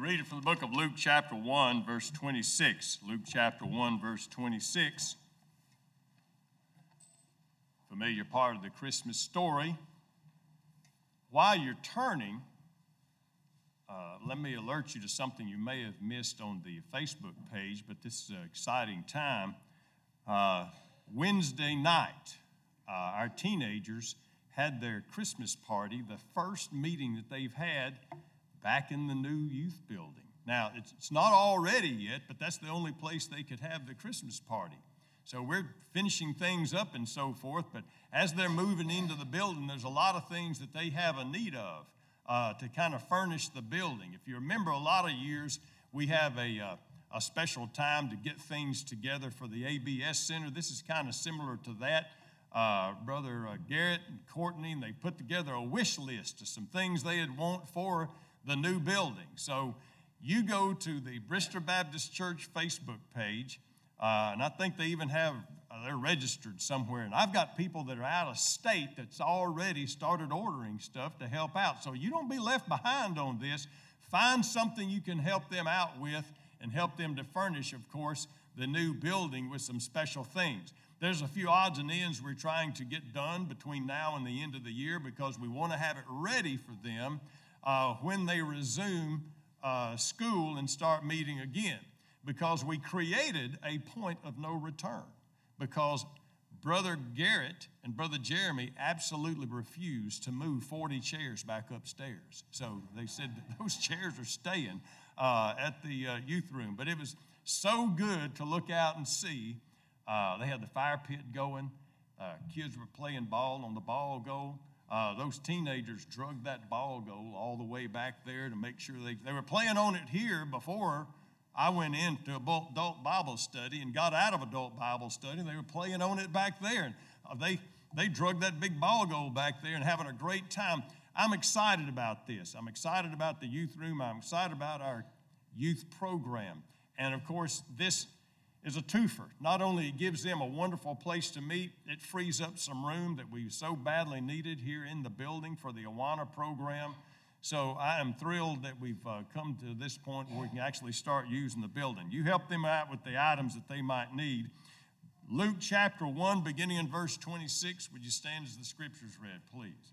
Read it from the book of Luke, chapter 1, verse 26. Luke, chapter 1, verse 26. Familiar part of the Christmas story. While you're turning, uh, let me alert you to something you may have missed on the Facebook page, but this is an exciting time. Uh, Wednesday night, uh, our teenagers had their Christmas party, the first meeting that they've had back in the new youth building. Now, it's, it's not all ready yet, but that's the only place they could have the Christmas party. So we're finishing things up and so forth, but as they're moving into the building, there's a lot of things that they have a need of uh, to kind of furnish the building. If you remember, a lot of years we have a, uh, a special time to get things together for the ABS Center. This is kind of similar to that. Uh, Brother uh, Garrett and Courtney, and they put together a wish list of some things they'd want for the new building. So you go to the Bristol Baptist Church Facebook page, uh, and I think they even have, uh, they're registered somewhere. And I've got people that are out of state that's already started ordering stuff to help out. So you don't be left behind on this. Find something you can help them out with and help them to furnish, of course, the new building with some special things. There's a few odds and ends we're trying to get done between now and the end of the year because we want to have it ready for them uh, when they resume uh, school and start meeting again because we created a point of no return because Brother Garrett and Brother Jeremy absolutely refused to move 40 chairs back upstairs. So they said those chairs are staying uh, at the uh, youth room. But it was so good to look out and see. Uh, they had the fire pit going. Uh, kids were playing ball on the ball goal. Uh, those teenagers drug that ball goal all the way back there to make sure they, they were playing on it here before I went into adult Bible study and got out of adult Bible study. They were playing on it back there. And uh, they, they drug that big ball goal back there and having a great time. I'm excited about this. I'm excited about the youth room. I'm excited about our youth program. And of course, this is a twofer. Not only it gives them a wonderful place to meet, it frees up some room that we so badly needed here in the building for the Awana program. So I am thrilled that we've uh, come to this point where we can actually start using the building. You help them out with the items that they might need. Luke chapter 1, beginning in verse 26, would you stand as the scriptures read, please?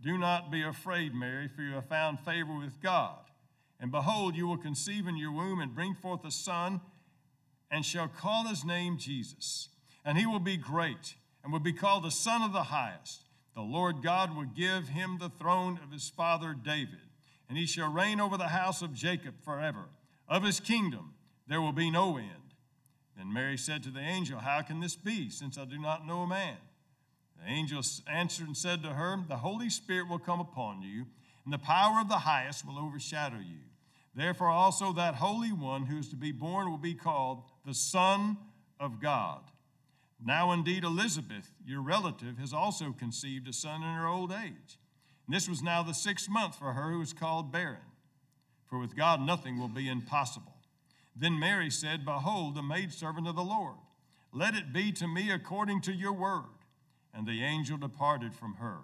do not be afraid, Mary, for you have found favor with God. And behold, you will conceive in your womb and bring forth a son, and shall call his name Jesus. And he will be great, and will be called the Son of the Highest. The Lord God will give him the throne of his father David, and he shall reign over the house of Jacob forever. Of his kingdom there will be no end. Then Mary said to the angel, How can this be, since I do not know a man? The angel answered and said to her, The Holy Spirit will come upon you, and the power of the highest will overshadow you. Therefore, also that Holy One who is to be born will be called the Son of God. Now, indeed, Elizabeth, your relative, has also conceived a son in her old age. And this was now the sixth month for her who was called barren. For with God nothing will be impossible. Then Mary said, Behold, the maidservant of the Lord. Let it be to me according to your word. And the angel departed from her.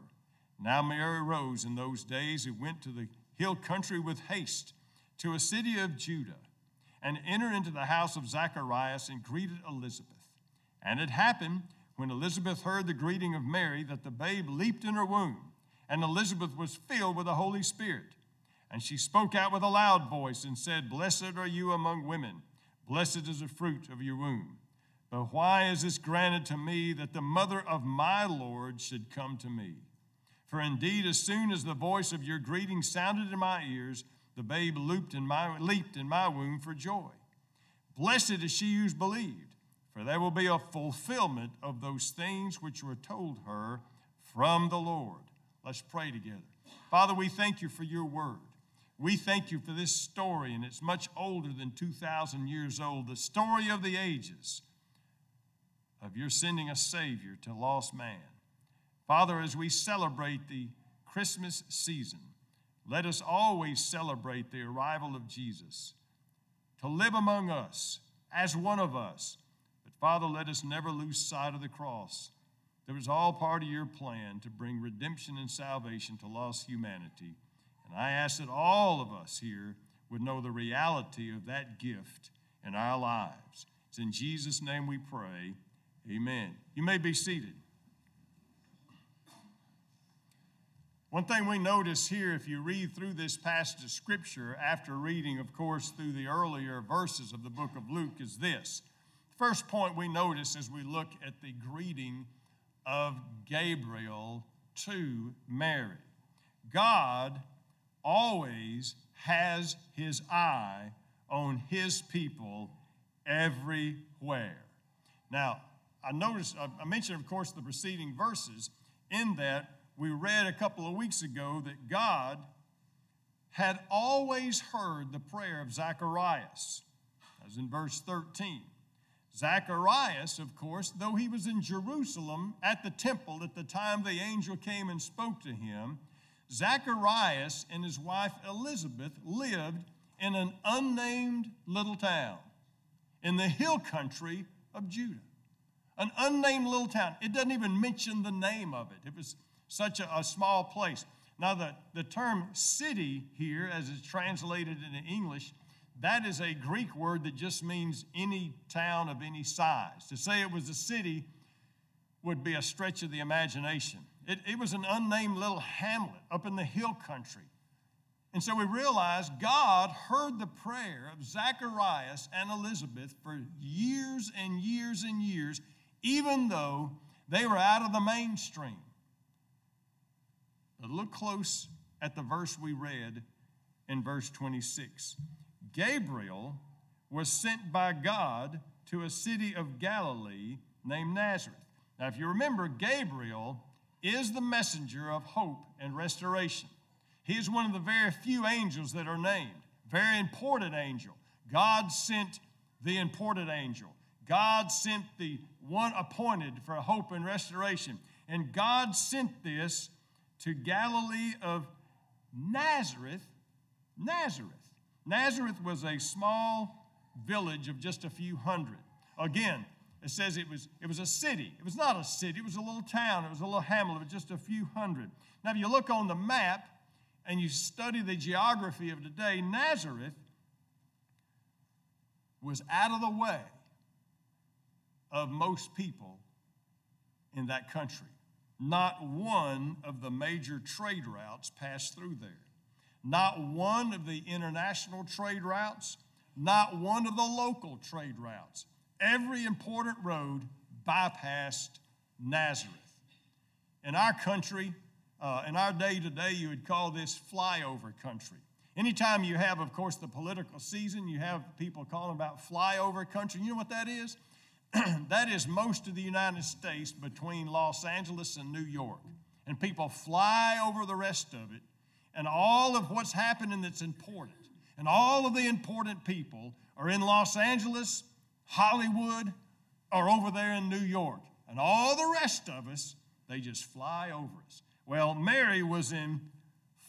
Now Mary rose in those days and went to the hill country with haste to a city of Judah and entered into the house of Zacharias and greeted Elizabeth. And it happened when Elizabeth heard the greeting of Mary that the babe leaped in her womb, and Elizabeth was filled with the Holy Spirit. And she spoke out with a loud voice and said, Blessed are you among women, blessed is the fruit of your womb. But why is this granted to me that the mother of my Lord should come to me? For indeed, as soon as the voice of your greeting sounded in my ears, the babe leaped in my, leaped in my womb for joy. Blessed is she who's believed, for there will be a fulfillment of those things which were told her from the Lord. Let's pray together. Father, we thank you for your word. We thank you for this story, and it's much older than 2,000 years old the story of the ages of your sending a Savior to lost man. Father, as we celebrate the Christmas season, let us always celebrate the arrival of Jesus to live among us as one of us. But Father, let us never lose sight of the cross. That was all part of your plan to bring redemption and salvation to lost humanity. And I ask that all of us here would know the reality of that gift in our lives. It's in Jesus' name we pray. Amen. You may be seated. One thing we notice here, if you read through this passage of Scripture, after reading, of course, through the earlier verses of the book of Luke, is this. First point we notice as we look at the greeting of Gabriel to Mary God always has his eye on his people everywhere. Now, I noticed, I mentioned, of course, the preceding verses in that we read a couple of weeks ago that God had always heard the prayer of Zacharias, as in verse 13. Zacharias, of course, though he was in Jerusalem at the temple at the time the angel came and spoke to him, Zacharias and his wife Elizabeth lived in an unnamed little town in the hill country of Judah. An unnamed little town. It doesn't even mention the name of it. It was such a, a small place. Now, the, the term city here, as it's translated into English, that is a Greek word that just means any town of any size. To say it was a city would be a stretch of the imagination. It, it was an unnamed little hamlet up in the hill country. And so we realize God heard the prayer of Zacharias and Elizabeth for years and years and years, even though they were out of the mainstream. But look close at the verse we read in verse 26. Gabriel was sent by God to a city of Galilee named Nazareth. Now, if you remember, Gabriel is the messenger of hope and restoration. He is one of the very few angels that are named, very important angel. God sent the important angel. God sent the one appointed for hope and restoration. And God sent this to Galilee of Nazareth. Nazareth. Nazareth was a small village of just a few hundred. Again, it says it was, it was a city. It was not a city, it was a little town, it was a little hamlet of just a few hundred. Now, if you look on the map and you study the geography of today, Nazareth was out of the way of most people in that country. Not one of the major trade routes passed through there. Not one of the international trade routes, not one of the local trade routes. Every important road bypassed Nazareth. In our country, uh, in our day to day, you would call this flyover country. Anytime you have, of course, the political season, you have people calling about flyover country. You know what that is? that is most of the United States between Los Angeles and New York. And people fly over the rest of it, and all of what's happening that's important, and all of the important people are in Los Angeles, Hollywood, or over there in New York. And all the rest of us, they just fly over us. Well, Mary was in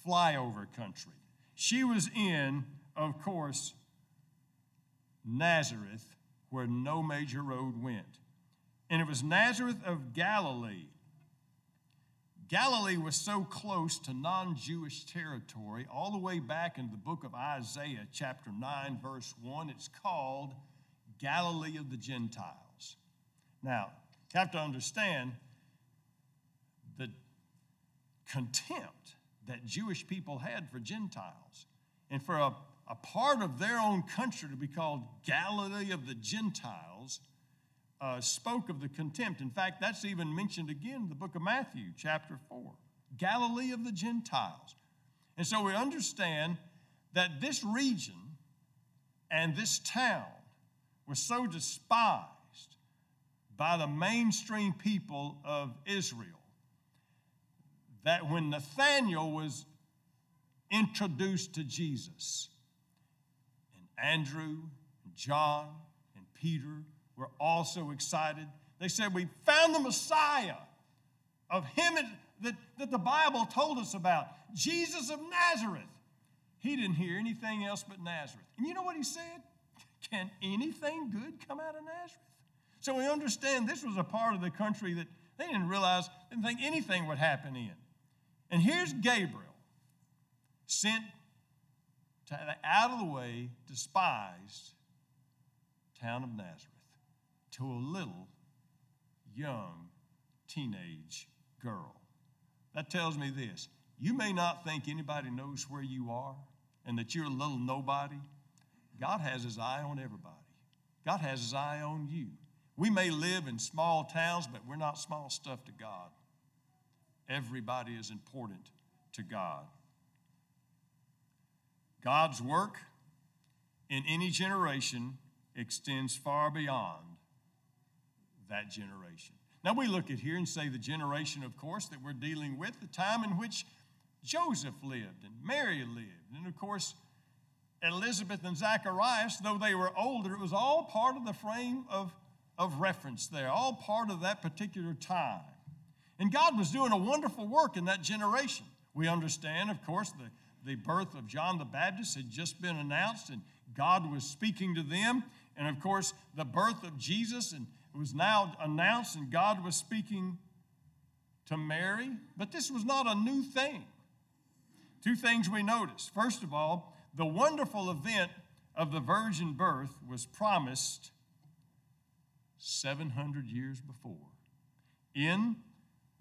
flyover country. She was in, of course, Nazareth, where no major road went. And it was Nazareth of Galilee. Galilee was so close to non Jewish territory, all the way back in the book of Isaiah, chapter 9, verse 1, it's called Galilee of the Gentiles. Now, you have to understand the contempt that Jewish people had for Gentiles. And for a a part of their own country to be called Galilee of the Gentiles uh, spoke of the contempt. In fact, that's even mentioned again in the book of Matthew, chapter 4. Galilee of the Gentiles. And so we understand that this region and this town was so despised by the mainstream people of Israel that when Nathanael was introduced to Jesus. And Andrew, and John, and Peter were also excited. They said, We found the Messiah of him that, that the Bible told us about, Jesus of Nazareth. He didn't hear anything else but Nazareth. And you know what he said? Can anything good come out of Nazareth? So we understand this was a part of the country that they didn't realize, didn't think anything would happen in. And here's Gabriel sent the out of the way, despised town of Nazareth to a little young teenage girl. That tells me this you may not think anybody knows where you are and that you're a little nobody. God has his eye on everybody, God has his eye on you. We may live in small towns, but we're not small stuff to God. Everybody is important to God. God's work in any generation extends far beyond that generation. Now we look at here and say the generation, of course, that we're dealing with, the time in which Joseph lived and Mary lived, and of course, Elizabeth and Zacharias, though they were older, it was all part of the frame of, of reference there, all part of that particular time. And God was doing a wonderful work in that generation. We understand, of course, the, the birth of John the Baptist had just been announced, and God was speaking to them. And of course, the birth of Jesus and it was now announced, and God was speaking to Mary. But this was not a new thing. Two things we notice. First of all, the wonderful event of the virgin birth was promised 700 years before. In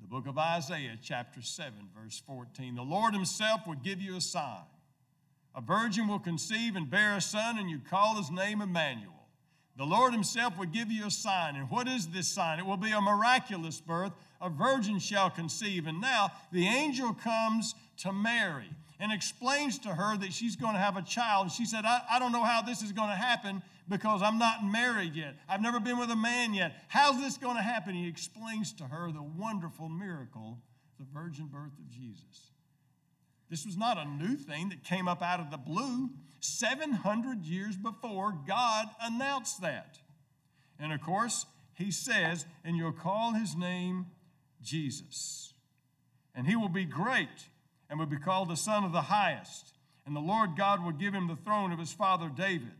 the book of Isaiah, chapter 7, verse 14, the Lord Himself will give you a sign. A virgin will conceive and bear a son, and you call his name Emmanuel. The Lord Himself will give you a sign. And what is this sign? It will be a miraculous birth. A virgin shall conceive. And now the angel comes to Mary and explains to her that she's going to have a child. She said, I, I don't know how this is going to happen because I'm not married yet. I've never been with a man yet. How's this going to happen? He explains to her the wonderful miracle, the virgin birth of Jesus. This was not a new thing that came up out of the blue. 700 years before, God announced that. And of course, he says, and you'll call his name Jesus. And he will be great and will be called the Son of the Highest. And the Lord God will give him the throne of his father David.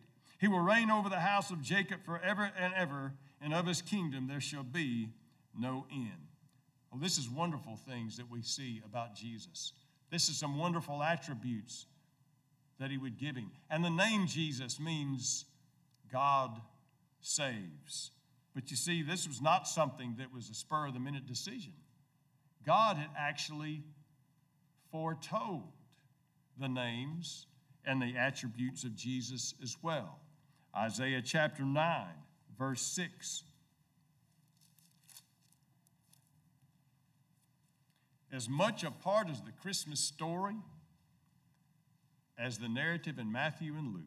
He will reign over the house of Jacob forever and ever, and of his kingdom there shall be no end. Well, this is wonderful things that we see about Jesus. This is some wonderful attributes that he would give him. And the name Jesus means God saves. But you see, this was not something that was a spur of the minute decision. God had actually foretold the names and the attributes of Jesus as well. Isaiah chapter 9, verse 6. As much a part as the Christmas story as the narrative in Matthew and Luke.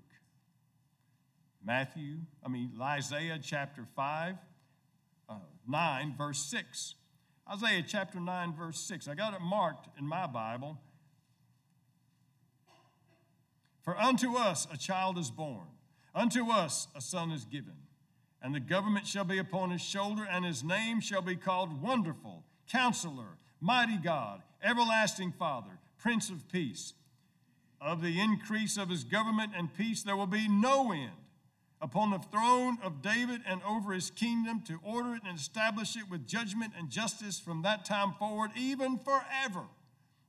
Matthew, I mean, Isaiah chapter 5, uh, 9, verse 6. Isaiah chapter 9, verse 6. I got it marked in my Bible. For unto us a child is born, unto us a son is given, and the government shall be upon his shoulder, and his name shall be called Wonderful, Counselor, Mighty God, Everlasting Father, Prince of Peace. Of the increase of his government and peace, there will be no end upon the throne of David and over his kingdom to order it and establish it with judgment and justice from that time forward, even forever.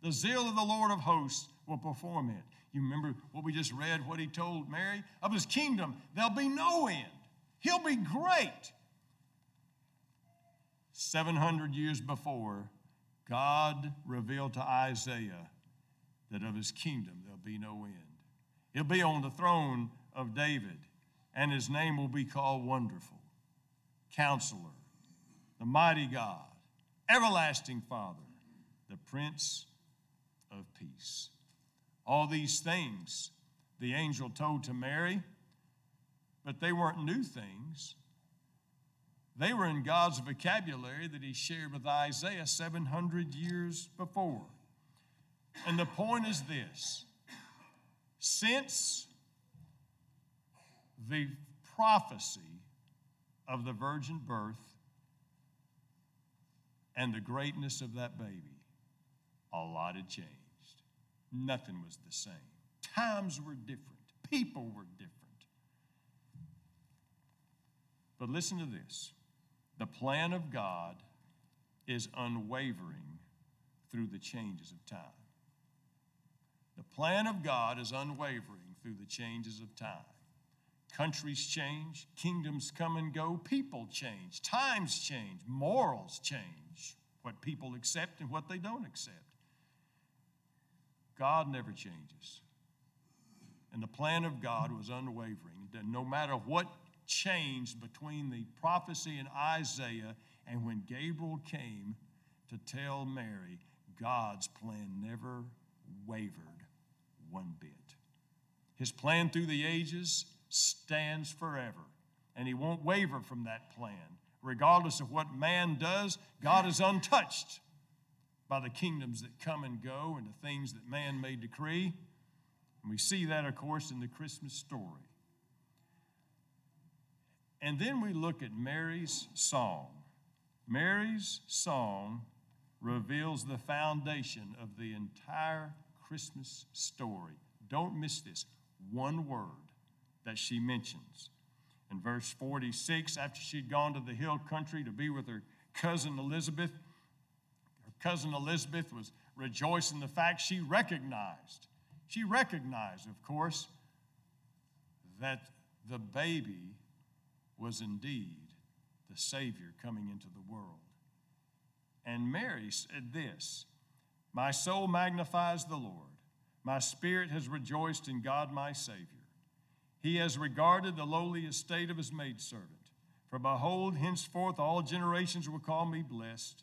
The zeal of the Lord of hosts will perform it. You remember what we just read, what he told Mary? Of his kingdom, there'll be no end. He'll be great. 700 years before, God revealed to Isaiah that of his kingdom there'll be no end. He'll be on the throne of David, and his name will be called Wonderful, Counselor, the Mighty God, Everlasting Father, the Prince of Peace. All these things the angel told to Mary, but they weren't new things. They were in God's vocabulary that he shared with Isaiah 700 years before. And the point is this Since the prophecy of the virgin birth and the greatness of that baby, a lot had changed. Nothing was the same. Times were different, people were different. But listen to this the plan of God is unwavering through the changes of time. The plan of God is unwavering through the changes of time. Countries change, kingdoms come and go, people change, times change, morals change, what people accept and what they don't accept. God never changes. And the plan of God was unwavering. No matter what changed between the prophecy in Isaiah and when Gabriel came to tell Mary, God's plan never wavered one bit. His plan through the ages stands forever, and He won't waver from that plan. Regardless of what man does, God is untouched by the kingdoms that come and go and the things that man may decree. And we see that, of course, in the Christmas story. And then we look at Mary's song. Mary's song reveals the foundation of the entire Christmas story. Don't miss this. One word that she mentions. In verse 46, after she'd gone to the hill country to be with her cousin Elizabeth, cousin Elizabeth was rejoicing the fact she recognized. She recognized, of course, that the baby was indeed the Savior coming into the world. And Mary said this My soul magnifies the Lord, my spirit has rejoiced in God my Savior. He has regarded the lowly estate of his maidservant. For behold, henceforth all generations will call me blessed.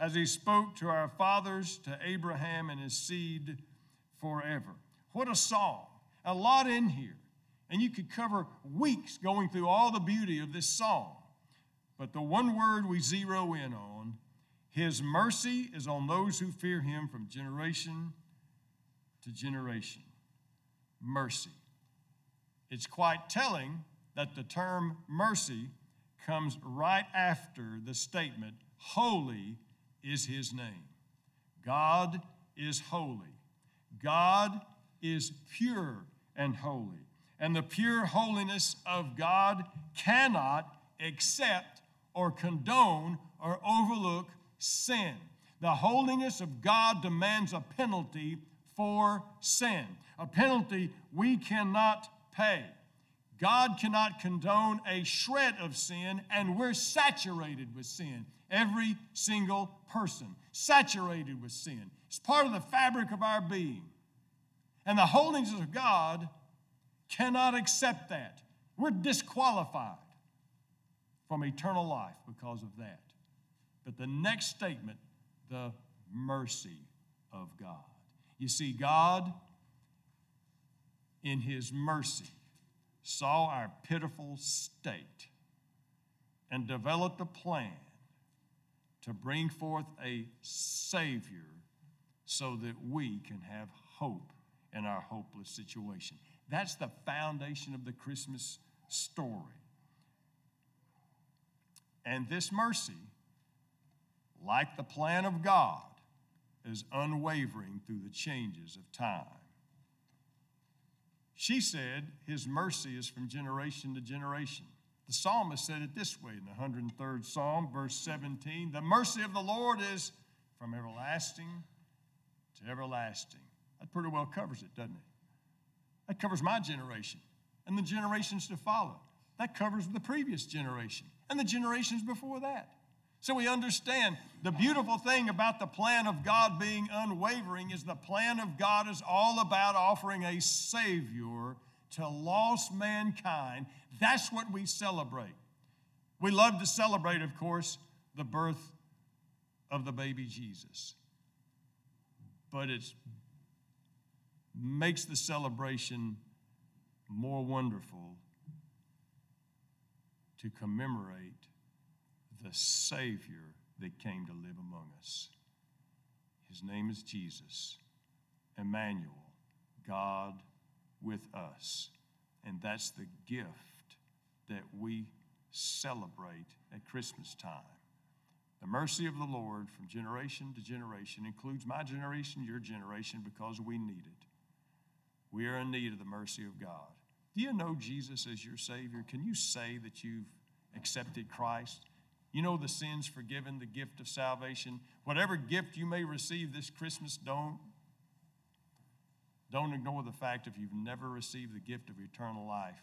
as he spoke to our fathers, to Abraham and his seed forever. What a song! A lot in here. And you could cover weeks going through all the beauty of this song. But the one word we zero in on His mercy is on those who fear Him from generation to generation. Mercy. It's quite telling that the term mercy comes right after the statement, Holy is His name. God is holy. God is pure and holy. And the pure holiness of God cannot accept or condone or overlook sin. The holiness of God demands a penalty for sin, a penalty we cannot pay. God cannot condone a shred of sin, and we're saturated with sin. Every single person, saturated with sin. It's part of the fabric of our being. And the holiness of God cannot accept that. We're disqualified from eternal life because of that. But the next statement, the mercy of God. You see, God, in His mercy, saw our pitiful state and developed a plan to bring forth a Savior so that we can have hope in our hopeless situation. That's the foundation of the Christmas story. And this mercy, like the plan of God, is unwavering through the changes of time. She said, His mercy is from generation to generation. The psalmist said it this way in the 103rd Psalm, verse 17 The mercy of the Lord is from everlasting to everlasting. That pretty well covers it, doesn't it? That covers my generation and the generations to follow. That covers the previous generation and the generations before that. So we understand the beautiful thing about the plan of God being unwavering is the plan of God is all about offering a Savior to lost mankind. That's what we celebrate. We love to celebrate, of course, the birth of the baby Jesus. But it makes the celebration more wonderful to commemorate the Savior that came to live among us. His name is Jesus, Emmanuel, God with us. And that's the gift that we celebrate at Christmas time. The mercy of the Lord from generation to generation includes my generation, your generation, because we need it. We are in need of the mercy of God. Do you know Jesus as your Savior? Can you say that you've accepted Christ? You know the sins forgiven, the gift of salvation. Whatever gift you may receive this Christmas, don't, don't ignore the fact if you've never received the gift of eternal life,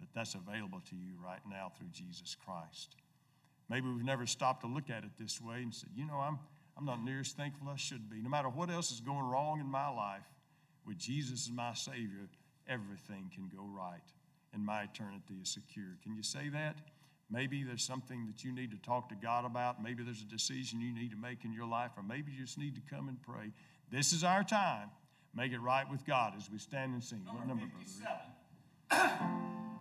that that's available to you right now through Jesus Christ. Maybe we've never stopped to look at it this way and said, you know, I'm, I'm not near as thankful as I should be. No matter what else is going wrong in my life, with Jesus as my Savior, everything can go right and my eternity is secure. Can you say that? Maybe there's something that you need to talk to God about. Maybe there's a decision you need to make in your life, or maybe you just need to come and pray. This is our time. Make it right with God as we stand and sing. What number, brother?